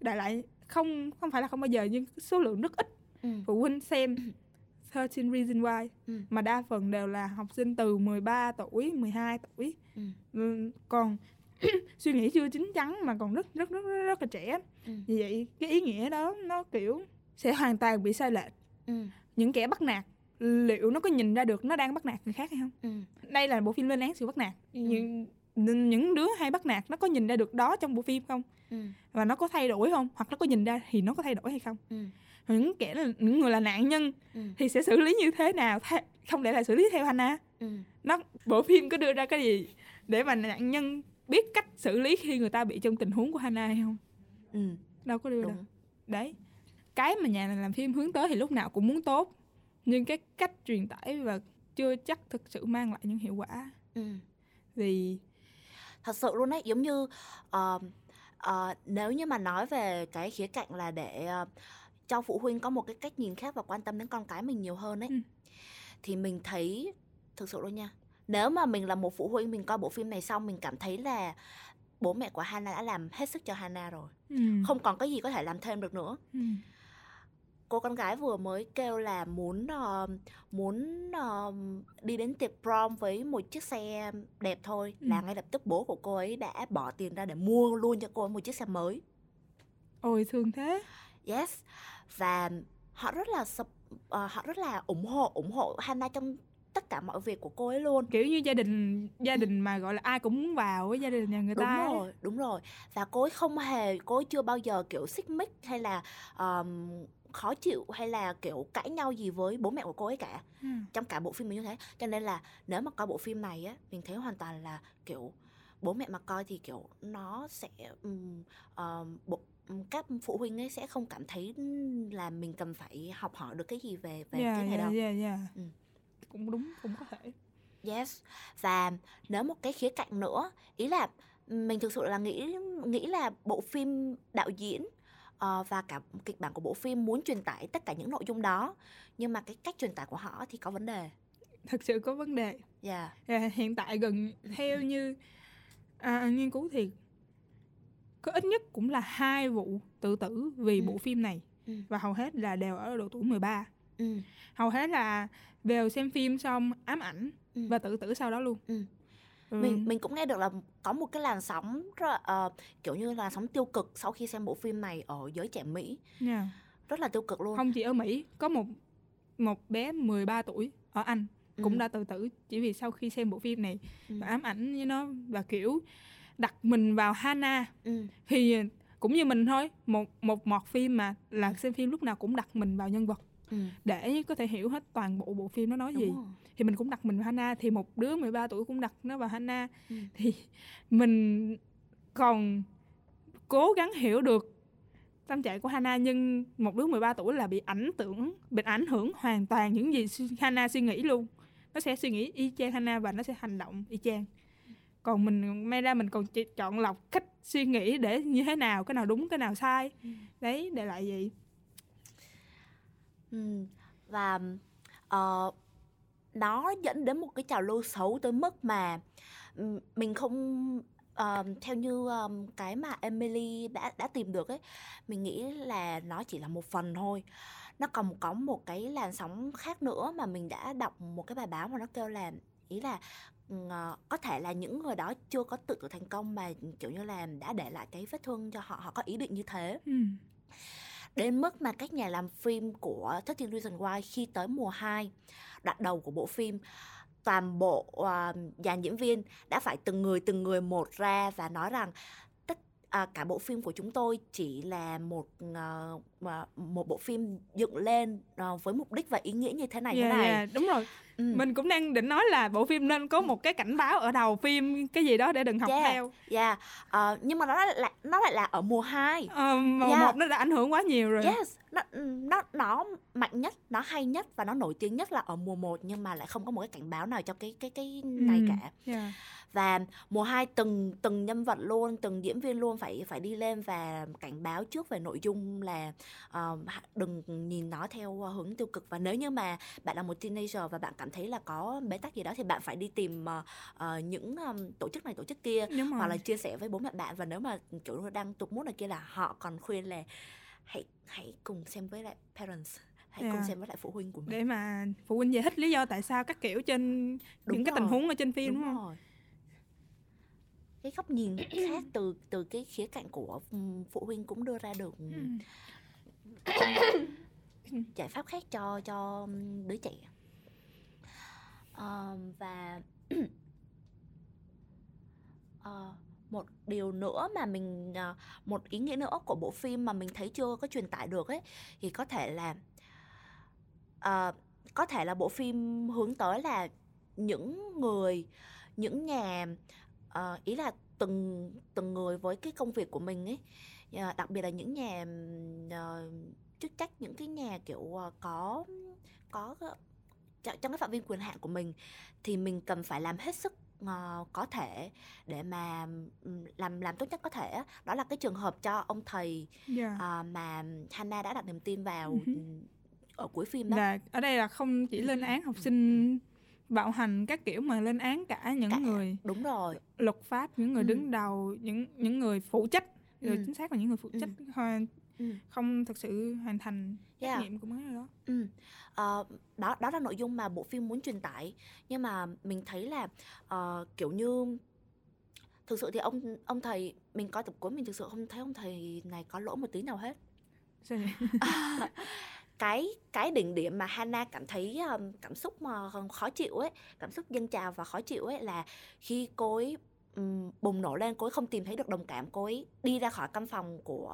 đại loại không không phải là không bao giờ nhưng số lượng rất ít ừ. phụ huynh xem 13 Reasons Why Ừ. mà đa phần đều là học sinh từ 13 tuổi, 12 tuổi. Ừ. Ừ, Còn suy nghĩ chưa chín chắn mà còn rất rất rất rất, rất là trẻ. Ừ. Vì vậy cái ý nghĩa đó nó kiểu sẽ hoàn toàn bị sai lệch. Ừ. Những kẻ bắt nạt liệu nó có nhìn ra được nó đang bắt nạt người khác hay không? Ừ. Đây là bộ phim lên án sự bắt nạt. Những những đứa hay bắt nạt nó có nhìn ra được đó trong bộ phim không? Ừ. Và nó có thay đổi không? Hoặc nó có nhìn ra thì nó có thay đổi hay không? Ừ. những kẻ là những người là nạn nhân Ừ. thì sẽ xử lý như thế nào Tha- không lẽ là xử lý theo Hannah Ừ. nó bộ phim có đưa ra cái gì để mà nạn nhân biết cách xử lý khi người ta bị trong tình huống của Hannah hay không Ừ. đâu có đưa đúng đâu đấy cái mà nhà làm phim hướng tới thì lúc nào cũng muốn tốt nhưng cái cách truyền tải và chưa chắc thực sự mang lại những hiệu quả Ừ. vì thật sự luôn đấy giống như ờ, ờ, nếu như mà nói về cái khía cạnh là để ờ, cho phụ huynh có một cái cách nhìn khác và quan tâm đến con cái mình nhiều hơn ấy Ừ. thì mình thấy thực sự luôn nha nếu mà mình là một phụ huynh mình coi bộ phim này xong mình cảm thấy là bố mẹ của Hannah đã làm hết sức cho Hannah rồi ừ, không còn cái gì có thể làm thêm được nữa ừ, cô con gái vừa mới kêu là muốn ờ, muốn ờ, đi đến tiệc prom với một chiếc xe đẹp thôi là Ừ. ngay lập tức bố của cô ấy đã bỏ tiền ra để mua luôn cho cô ấy một chiếc xe mới. Ôi thương thế. Yes. Và họ rất là sup- ờ, họ rất là ủng hộ ủng hộ Hannah trong tất cả mọi việc của cô ấy luôn. Kiểu như gia đình gia đình mà gọi là ai cũng muốn vào với gia đình nhà người đúng ta ấy. rồi đúng rồi. Và cô ấy không hề cô ấy chưa bao giờ kiểu xích mích hay là ờm, khó chịu hay là kiểu cãi nhau gì với bố mẹ của cô ấy cả Ừ. trong cả bộ phim mình như thế cho nên là nếu mà coi bộ phim này á mình thấy hoàn toàn là kiểu bố mẹ mà coi thì kiểu nó sẽ ừm, ờm, bộ các phụ huynh ấy sẽ không cảm thấy là mình cần phải học hỏi được cái gì về về yeah, cái này yeah, đâu yeah, yeah. Ừ. cũng đúng cũng có thể Yes. Và nếu một cái khía cạnh nữa, ý là mình thực sự là nghĩ nghĩ là bộ phim đạo diễn ờ, và cả kịch bản của bộ phim muốn truyền tải tất cả những nội dung đó, nhưng mà cái cách truyền tải của họ thì có vấn đề. thực sự có vấn đề Yeah. À, hiện tại gần theo như à, nghiên cứu thì có ít nhất cũng là hai vụ tự tử vì Ừ. bộ phim này Ừ. và hầu hết là đều ở độ tuổi 13 Ừ. hầu hết là đều xem phim xong ám ảnh Ừ. và tự tử sau đó luôn Ừ. Ừ. Mình mình cũng nghe được là có một cái làn sóng rất, ờ, kiểu như là sóng tiêu cực sau khi xem bộ phim này ở giới trẻ Mỹ, Nha. rất là tiêu cực luôn. không chỉ ở Mỹ có một một bé 13 tuổi ở Anh cũng Ừ. đã tự tử chỉ vì sau khi xem bộ phim này Ừ. và ám ảnh với nó và kiểu đặt mình vào Hannah Ừ. thì cũng như mình thôi một một mọt phim mà là xem phim lúc nào cũng đặt mình vào nhân vật Ừ. để có thể hiểu hết toàn bộ bộ phim nó nói Đúng gì rồi. thì mình cũng đặt mình vào Hannah thì một đứa 13 tuổi cũng đặt nó vào Hannah Ừ. thì mình còn cố gắng hiểu được tâm trạng của Hana nhưng một đứa 13 tuổi là bị ảnh tưởng bị ảnh hưởng hoàn toàn những gì Hana suy nghĩ luôn nó sẽ suy nghĩ y chang Hana và nó sẽ hành động y chang còn mình may ra mình còn chọn lọc cách suy nghĩ để như thế nào cái nào đúng cái nào sai ừ. đấy để lại vậy ừ. và uh, nó dẫn đến một cái trào lưu xấu tới mức mà ừ, mình không uh, theo như um, cái mà Emily đã đã tìm được ấy mình nghĩ là nó chỉ là một phần thôi nó còn có một cái làn sóng khác nữa mà mình đã đọc một cái bài báo mà nó kêu là ý là uh, có thể là những người đó chưa có tự tử thành công mà kiểu như là đã để lại cái vết thương cho họ họ có ý định như thế ừ đến mức mà các nhà làm phim của 13 Reasons Why khi tới mùa 2 đoạn đầu của bộ phim toàn bộ uh, dàn diễn viên đã phải từng người từng người một ra và nói rằng tất uh, cả bộ phim của chúng tôi chỉ là một uh, một bộ phim dựng lên uh, với mục đích và ý nghĩa như thế này yeah, thế này yeah, đúng rồi ừ. mình cũng đang định nói là bộ phim nên có một cái cảnh báo ở đầu phim cái gì đó để đừng học yeah, theo yeah. uh, nhưng mà nó lại nó lại là ở mùa 2 uh, mùa yeah. một nó đã ảnh hưởng quá nhiều rồi yes nó nó nó mạnh nhất nó hay nhất và nó nổi tiếng nhất là ở mùa 1 nhưng mà lại không có một cái cảnh báo nào cho cái cái cái này ừ. cả yeah và mùa 2 từng từng nhân vật luôn từng diễn viên luôn phải phải đi lên và cảnh báo trước về nội dung là uh, đừng nhìn nó theo hướng tiêu cực. Và nếu như mà bạn là một teenager và bạn cảm thấy là có bế tắc gì đó thì bạn phải đi tìm uh, uh, những um, tổ chức này tổ chức kia hoặc là chia sẻ với bố mẹ bạn. Và nếu mà kiểu đang tụt mút này kia là họ còn khuyên là hãy hãy cùng xem với lại parents hãy yeah. cùng xem với lại phụ huynh của mình. Để mà phụ huynh giải thích lý do tại sao các kiểu trên đúng những rồi. cái tình huống ở trên phim đúng, đúng không? Rồi. Cái góc nhìn khác từ từ cái khía cạnh của phụ huynh cũng đưa ra được giải pháp khác cho cho đứa trẻ. Uh, và uh, một điều nữa mà mình uh, một ý nghĩa nữa của bộ phim mà mình thấy chưa có truyền tải được ấy thì có thể là uh, có thể là bộ phim hướng tới là những người những nhà uh, ý là từng từng người với cái công việc của mình ấy uh, đặc biệt là những nhà uh, chức trách những cái nhà kiểu uh, có có trong cái phạm vi quyền hạn của mình thì mình cần phải làm hết sức uh, có thể để mà làm làm tốt nhất có thể đó là cái trường hợp cho ông thầy yeah. uh, mà Hannah đã đặt niềm tin vào uh-huh. ở cuối phim đó là ở đây là không chỉ lên án học sinh bạo hành các kiểu mà lên án cả những cả, người đúng rồi luật pháp những người ừ. đứng đầu những những người phụ trách ừ. chính xác là những người phụ trách ừ. hoàn ừ. không thực sự hoàn thành trách yeah. nhiệm của người đó ừ. uh, đó đó là nội dung mà bộ phim muốn truyền tải nhưng mà mình thấy là uh, kiểu như thực sự thì ông ông thầy mình coi tập cuối mình thực sự không thấy ông thầy này có lỗi một tí nào hết cái cái đỉnh điểm mà Hana cảm thấy um, cảm xúc mà khó chịu ấy cảm xúc dâng trào và khó chịu ấy là khi cô ấy um, bùng nổ lên cô ấy không tìm thấy được đồng cảm cô ấy đi ra khỏi căn phòng của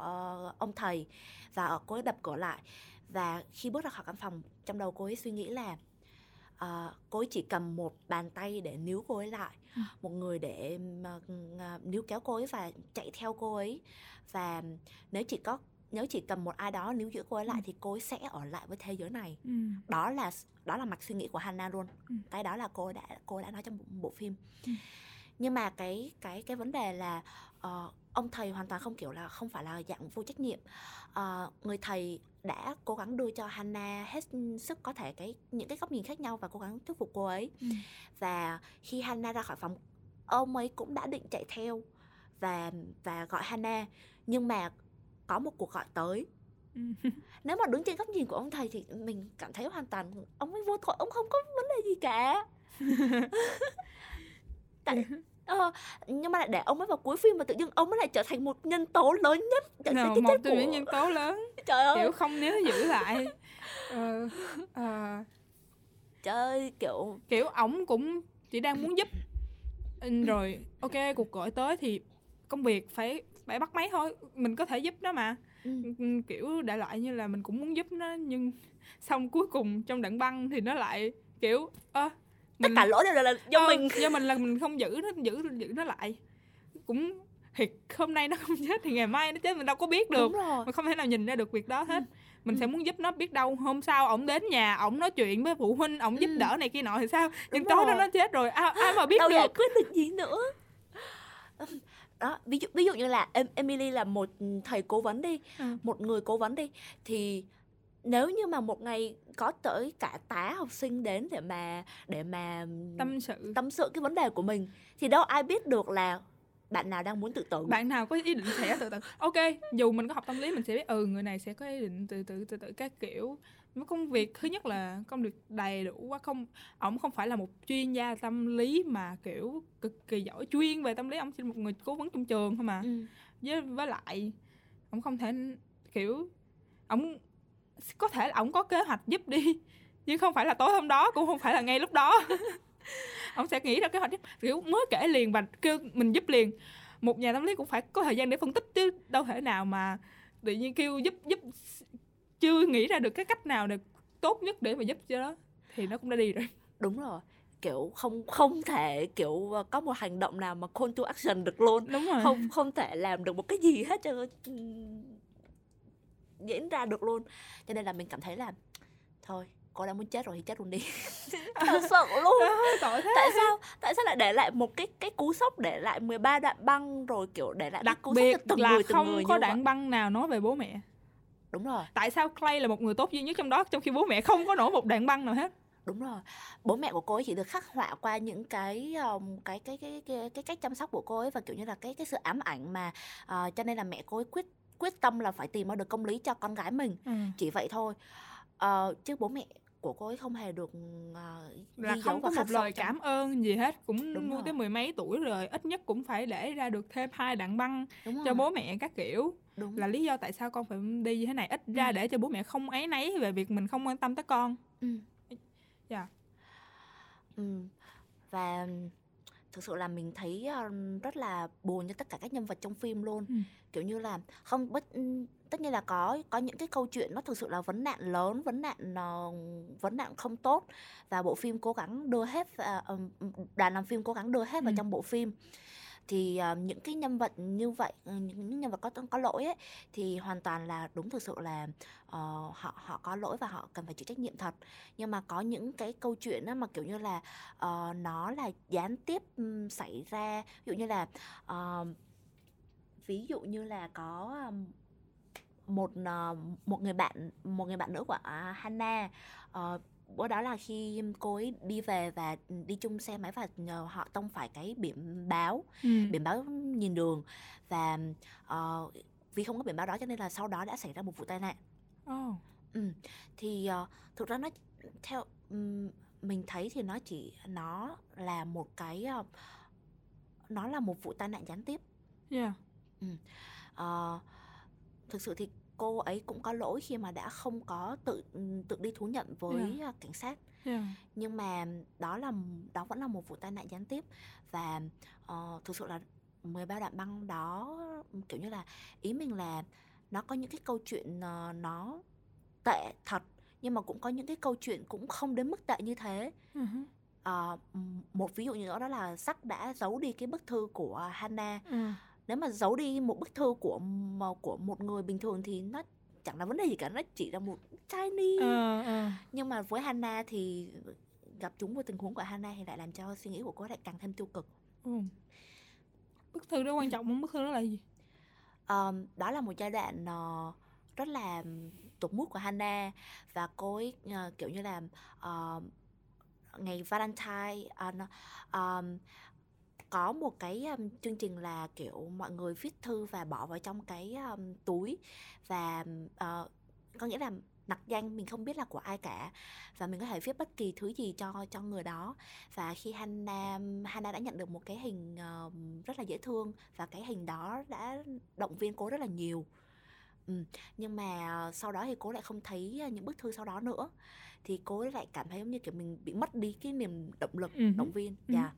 uh, ông thầy và cô ấy đập cửa lại và khi bước ra khỏi căn phòng trong đầu cô ấy suy nghĩ là uh, cô ấy chỉ cầm một bàn tay để níu cô ấy lại ừ. một người để uh, níu kéo cô ấy và chạy theo cô ấy và nếu chỉ có nếu chỉ cầm một ai đó níu giữ cô ấy lại ừ. thì cô ấy sẽ ở lại với thế giới này ừ. đó là đó là mạch suy nghĩ của Hannah luôn ừ. cái đó là cô đã cô đã nói trong bộ, bộ phim ừ. Nhưng mà cái cái cái vấn đề là uh, ông thầy hoàn toàn không kiểu là không phải là dạng vô trách nhiệm. Uh, người thầy đã cố gắng đưa cho Hannah hết sức có thể cái những cái góc nhìn khác nhau và cố gắng thuyết phục cô ấy. Ừ. và khi Hannah ra khỏi phòng ông ấy cũng đã định chạy theo và và gọi Hannah nhưng mà có một cuộc gọi tới. Ừ. nếu mà đứng trên góc nhìn của ông thầy thì mình cảm thấy hoàn toàn ông ấy vô tội ông không có vấn đề gì cả tại ờ, nhưng mà lại để ông ấy vào cuối phim mà tự nhiên ông ấy lại trở thành một nhân tố lớn nhất. Trở thành cái một trong những nhân tố lớn. Trời ơi. Kiểu không nếu giữ lại. Ờ, ờ. trời ơi kiểu kiểu ổng cũng chỉ đang muốn giúp. Rồi ok cuộc gọi tới thì công việc phải phải bắt máy thôi. Mình có thể giúp nó mà. Ừ. kiểu đại loại như là mình cũng muốn giúp nó nhưng xong cuối cùng trong đoạn băng thì nó lại kiểu ơ mình, tất cả lỗi đều là, là do ờ, mình. do mình là mình không giữ nó giữ giữ nó lại. Cũng thì hôm nay nó không chết thì ngày mai nó chết mình đâu có biết được. Mình không thể nào nhìn ra được việc đó hết. Ừ. mình Ừ. sẽ muốn giúp nó biết đâu hôm sau ổng đến nhà ổng nói chuyện với phụ huynh ổng giúp Ừ. đỡ này kia nọ thì sao? Nhưng tối đó nó chết rồi ai, ai mà biết đâu được? giải quyết được gì nữa? Đó ví dụ ví dụ như là em Emily là một thầy cố vấn đi Ừ. một người cố vấn đi thì nếu như mà một ngày có tới cả tá học sinh đến để mà để mà tâm sự. tâm sự cái vấn đề của mình thì đâu ai biết được là bạn nào đang muốn tự tử. Bạn nào có ý định sẽ tự tử? Ok dù mình có học tâm lý mình sẽ biết ừ người này sẽ có ý định tự tử tự tử các kiểu. Với công việc thứ nhất là công việc đầy đủ quá không ổng không phải là một chuyên gia tâm lý mà kiểu cực kỳ giỏi chuyên về tâm lý. Ổng chỉ là một người cố vấn trong trường thôi mà. Ừ. với với lại ổng không thể kiểu ổng có thể là ổng có kế hoạch giúp đi nhưng không phải là tối hôm đó cũng không phải là ngay lúc đó. Ổng sẽ nghĩ ra kế hoạch giúp kiểu mới kể liền và kêu mình giúp liền. Một nhà tâm lý cũng phải có thời gian để phân tích chứ đâu thể nào mà tự nhiên kêu giúp giúp chưa nghĩ ra được cái cách nào để tốt nhất để mà giúp cho đó thì nó cũng đã đi rồi. Đúng rồi kiểu không không thể kiểu ờ, có một hành động nào mà call to action được luôn. Đúng rồi. Không không thể làm được một cái gì hết cho diễn ra được luôn. Cho nên là mình cảm thấy là thôi cô đã muốn chết rồi thì chết luôn đi. Thật sự luôn. Thế. Tại sao tại sao lại để lại một cái cái cú sốc để lại 13 đoạn băng rồi kiểu để lại cái đặc cú sốc biệt cho từng là người từng không người có vậy? đoạn băng nào nói về bố mẹ. Đúng rồi. Tại sao Clay là một người tốt duy nhất trong đó trong khi bố mẹ không có nổi một đoạn băng nào hết? Đúng rồi. Bố mẹ của cô ấy chỉ được khắc họa qua những cái um, cái, cái cái cái cái cách chăm sóc của cô ấy và kiểu như là cái cái sự ám ảnh mà ờ, cho nên là mẹ cô ấy quyết quyết tâm là phải tìm ra được công lý cho con gái mình ừ. chỉ vậy thôi Ờ, chứ bố mẹ của cô ấy không hề được ờ, là không có một lời trong- cảm ơn gì hết cũng Đúng nuôi rồi. tới mười mấy tuổi rồi ít nhất cũng phải để ra được thêm hai đoạn băng đúng cho rồi, bố mẹ các kiểu đúng là lý do tại sao con phải đi như thế này ít ra Ừ. để cho bố mẹ không áy náy về việc mình không quan tâm tới con Ừ. Dạ. Ừ. Và thực sự là mình thấy ờ, rất là buồn cho tất cả các nhân vật trong phim luôn. Ừ. Kiểu như là không bất ừ, tất nhiên là có có những cái câu chuyện nó thực sự là vấn nạn lớn, vấn nạn ờ, vấn nạn không tốt và bộ phim cố gắng đưa hết và, ờ, đoàn làm phim cố gắng đưa hết vào Ừ. trong bộ phim. Thì uh, những cái nhân vật như vậy, ờ, những nhân vật có có lỗi ấy thì hoàn toàn là đúng thực sự là uh, họ họ có lỗi và họ cần phải chịu trách nhiệm thật. Nhưng mà có những cái câu chuyện á mà kiểu như là uh, nó là gián tiếp um, xảy ra ví dụ như là uh, ví dụ như là có um, một uh, một người bạn một người bạn nữ của à, uh, Hannah uh, bữa đó là khi cô ấy đi về và đi chung xe máy và họ tông phải cái biển báo ừ. biển báo nhìn đường và ờ, vì không có biển báo đó cho nên là sau đó đã xảy ra một vụ tai nạn Ồ. Ừ, thì ờ, thực ra nó theo ừm, mình thấy thì nó chỉ nó là một cái ờ, nó là một vụ tai nạn gián tiếp. Yeah. Ờ, thực sự thì cô ấy cũng có lỗi khi mà đã không có tự tự đi thú nhận với ờ, cảnh sát. Yeah. Nhưng mà đó là đó vẫn là một vụ tai nạn gián tiếp và ờ, thực sự là 13 đoạn băng đó kiểu như là ý mình là nó có những cái câu chuyện ờ, nó tệ thật nhưng mà cũng có những cái câu chuyện cũng không đến mức tệ như thế Uh-huh. M- một ví dụ nữa đó là sắc đã giấu đi cái bức thư của Hannah Ừ. nếu mà giấu đi một bức thư của của một người bình thường thì nó chẳng là vấn đề gì cả nó chỉ là một tiny Ờ, ờ. nhưng mà với Hannah thì gặp chúng với tình huống của Hannah thì lại làm cho suy nghĩ của cô lại càng thêm tiêu cực Ừ. bức thư đó quan trọng không bức thư đó là gì Ờm, đó là một giai đoạn ờ, rất là tụt mood của Hannah và cô ấy ờ, kiểu như là ờ, ngày Valentine nó- ờm, có một cái um, chương trình là kiểu mọi người viết thư và bỏ vào trong cái um, túi và ờ, có nghĩa là nặc danh mình không biết là của ai cả và mình có thể viết bất kỳ thứ gì cho cho người đó. Và khi Hannah Hannah đã nhận được một cái hình ờ, rất là dễ thương và cái hình đó đã động viên cô rất là nhiều. Ừ. nhưng mà ờ, sau đó thì cô lại không thấy ờ, những bức thư sau đó nữa. Thì cô lại cảm thấy giống như kiểu mình bị mất đi cái niềm động lực Ừ động viên. Dạ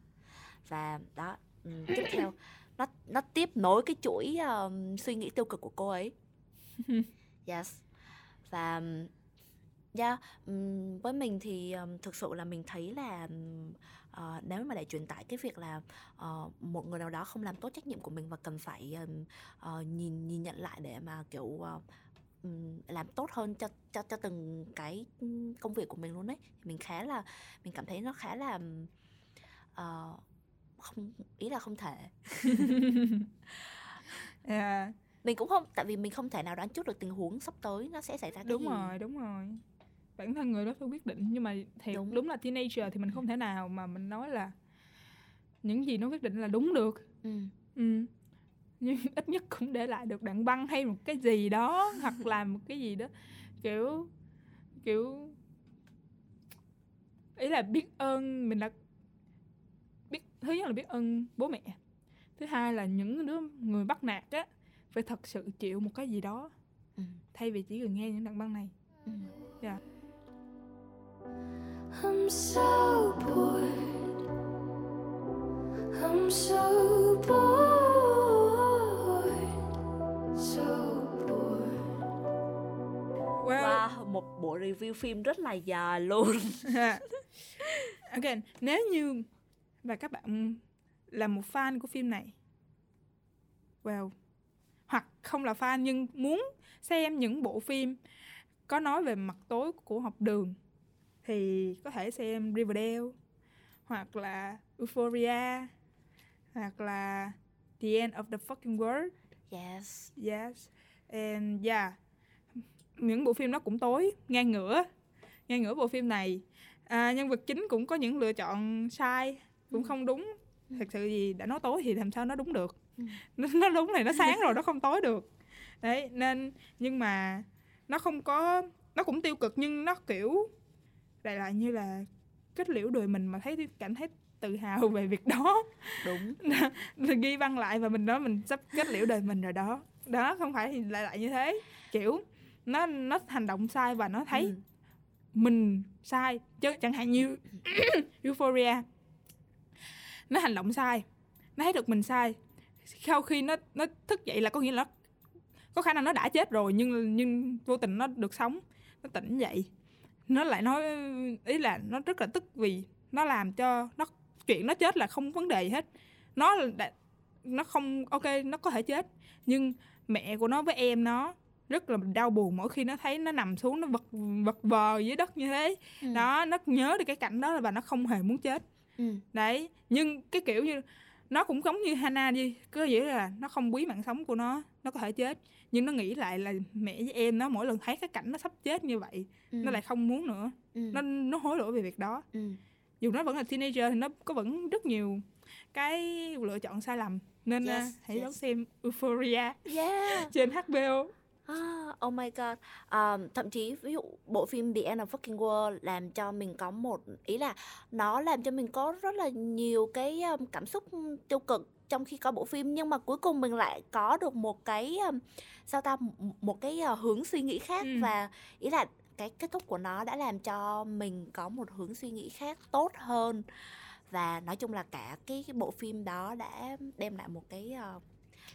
và đó ừ, tiếp theo nó nó tiếp nối cái chuỗi um, suy nghĩ tiêu cực của cô ấy yes và um, Yeah, ừm, với mình thì um, thực sự là mình thấy là ờ, nếu mà để truyền tải cái việc là ờ, một người nào đó không làm tốt trách nhiệm của mình và cần phải ừm, ờ, nhìn nhìn nhận lại để mà kiểu ừm, làm tốt hơn cho cho cho từng cái công việc của mình luôn đấy. Mình khá là mình cảm thấy nó khá là ờ, không ý là không thể. yeah. Mình cũng không tại vì mình không thể nào đoán trước được tình huống sắp tới nó sẽ xảy ra cái đúng gì. rồi đúng rồi bản thân người đó phải quyết định nhưng mà thiệt Đúng. đúng, là teenager thì mình không thể nào mà mình nói là những gì nó quyết định là đúng được Ừ. ừ. nhưng ít nhất cũng để lại được đoạn băng hay một cái gì đó hoặc làm một cái gì đó kiểu kiểu ý là biết ơn mình đã thứ nhất là biết ơn bố mẹ thứ hai là những đứa người bắt nạt á phải thật sự chịu một cái gì đó Ừ. thay vì chỉ cần nghe những đoạn băng này Ừ. dạ I'm so bored. I'm so bored. So bored. well Wow, một bộ review phim rất là dài luôn. again nếu như và các bạn là một fan của phim này well hoặc không là fan nhưng muốn xem những bộ phim có nói về mặt tối của học đường thì có thể xem Riverdale hoặc là Euphoria hoặc là The End of the Fucking World Yes. Yes. And yeah. Những bộ phim nó cũng tối, ngang ngửa. Ngang ngửa bộ phim này. À, nhân vật chính cũng có những lựa chọn sai, cũng không đúng. Thật sự gì đã nói tối thì làm sao nó đúng được. Ừ. Nó, nó đúng này nó sáng rồi nó không tối được. Đấy, nên nhưng mà nó không có nó cũng tiêu cực nhưng nó kiểu lại như là kết liễu đời mình mà thấy cảm thấy tự hào về việc đó Đúng. mình ghi băng lại và mình nói mình sắp kết liễu đời mình rồi đó đó không phải thì lại lại như thế kiểu nó nó hành động sai và nó thấy Ừ. mình sai chứ chẳng hạn như euphoria nó hành động sai. Nó thấy được mình sai. Sau khi nó nó thức dậy là có nghĩa là nó có khả năng nó đã chết rồi nhưng nhưng vô tình nó được sống. Nó tỉnh dậy. Nó lại nói ý là nó rất là tức vì nó làm cho nó chuyện nó chết là không vấn đề gì hết. Nó đã, nó không ok nó có thể chết nhưng mẹ của nó với em nó rất là đau buồn mỗi khi nó thấy nó nằm xuống nó vật vật vờ dưới đất như thế. Ừ. đó nó nhớ được cái cảnh đó và nó không hề muốn chết Ừ. đấy nhưng cái kiểu như nó cũng giống như Hannah đi cứ nghĩa là nó không quý mạng sống của nó nó có thể chết nhưng nó nghĩ lại là mẹ với em nó mỗi lần thấy cái cảnh nó sắp chết như vậy Ừ. nó lại không muốn nữa Ừ. nó nó hối lỗi về việc đó Ừ. dù nó vẫn là teenager thì nó có vẫn rất nhiều cái lựa chọn sai lầm nên Yes, à, hãy yes. đón xem Euphoria Yeah. trên HBO Ah, oh my god. Um, thậm chí ví dụ bộ phim The End of Fucking World làm cho mình có một ý là nó làm cho mình có rất là nhiều cái um, cảm xúc tiêu cực trong khi có bộ phim nhưng mà cuối cùng mình lại có được một cái um, sao ta một cái uh, hướng suy nghĩ khác Ừ. và ý là cái kết thúc của nó đã làm cho mình có một hướng suy nghĩ khác tốt hơn và nói chung là cả cái, cái bộ phim đó đã đem lại một cái uh,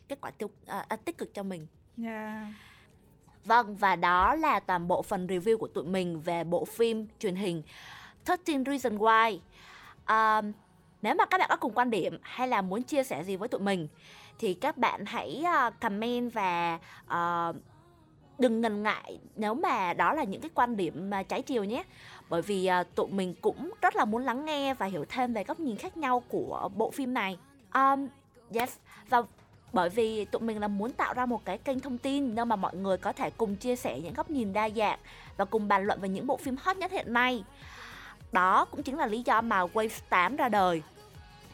kết quả tiêu à, à, tích cực cho mình yeah. Vâng, và đó là toàn bộ phần review của tụi mình về bộ phim truyền hình 13 Reasons Why. Um, nếu mà các bạn có cùng quan điểm hay là muốn chia sẻ gì với tụi mình thì các bạn hãy ờ, comment và uh, đừng ngần ngại nếu mà đó là những cái quan điểm mà trái chiều nhé. Bởi vì uh, tụi mình cũng rất là muốn lắng nghe và hiểu thêm về góc nhìn khác nhau của bộ phim này. Um, yes, và bởi vì tụi mình là muốn tạo ra một cái kênh thông tin nơi mà mọi người có thể cùng chia sẻ những góc nhìn đa dạng và cùng bàn luận về những bộ phim hot nhất hiện nay. Đó cũng chính là lý do mà Wave 8 ra đời.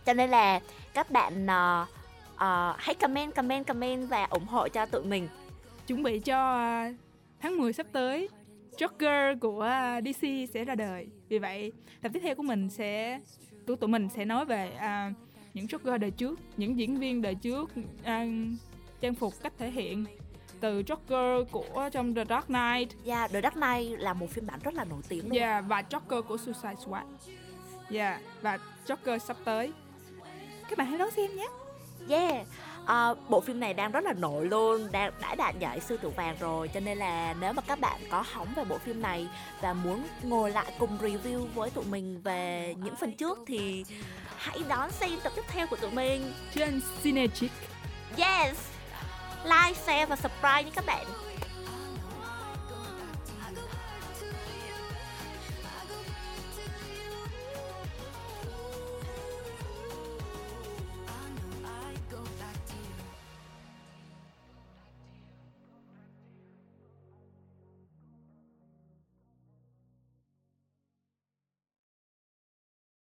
Cho nên là các bạn uh, uh, hãy comment, comment, comment và ủng hộ cho tụi mình. chuẩn bị cho ờ, tháng 10 sắp tới Joker của DC sẽ ra đời vì vậy tập tiếp theo của mình sẽ tụi tụi mình sẽ nói về uh, những Joker đời trước những diễn viên đời trước à, trang phục cách thể hiện từ Joker của trong The Dark Knight Yeah, The Dark Knight là một phiên bản rất là nổi tiếng luôn. yeah, và Joker của Suicide Squad yeah, và Joker sắp tới các bạn hãy đón xem nhé Yeah. À, bộ phim này đang rất là nổi luôn, đang đã đạt giải sư tử vàng rồi cho nên là nếu mà các bạn có hóng về bộ phim này và muốn ngồi lại cùng review với tụi mình về những phần trước thì hãy đón xem tập tiếp theo của tụi mình. trên Cinechick Yes! Like, share và subscribe nha các bạn.